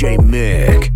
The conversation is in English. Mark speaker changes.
Speaker 1: DJ Mick.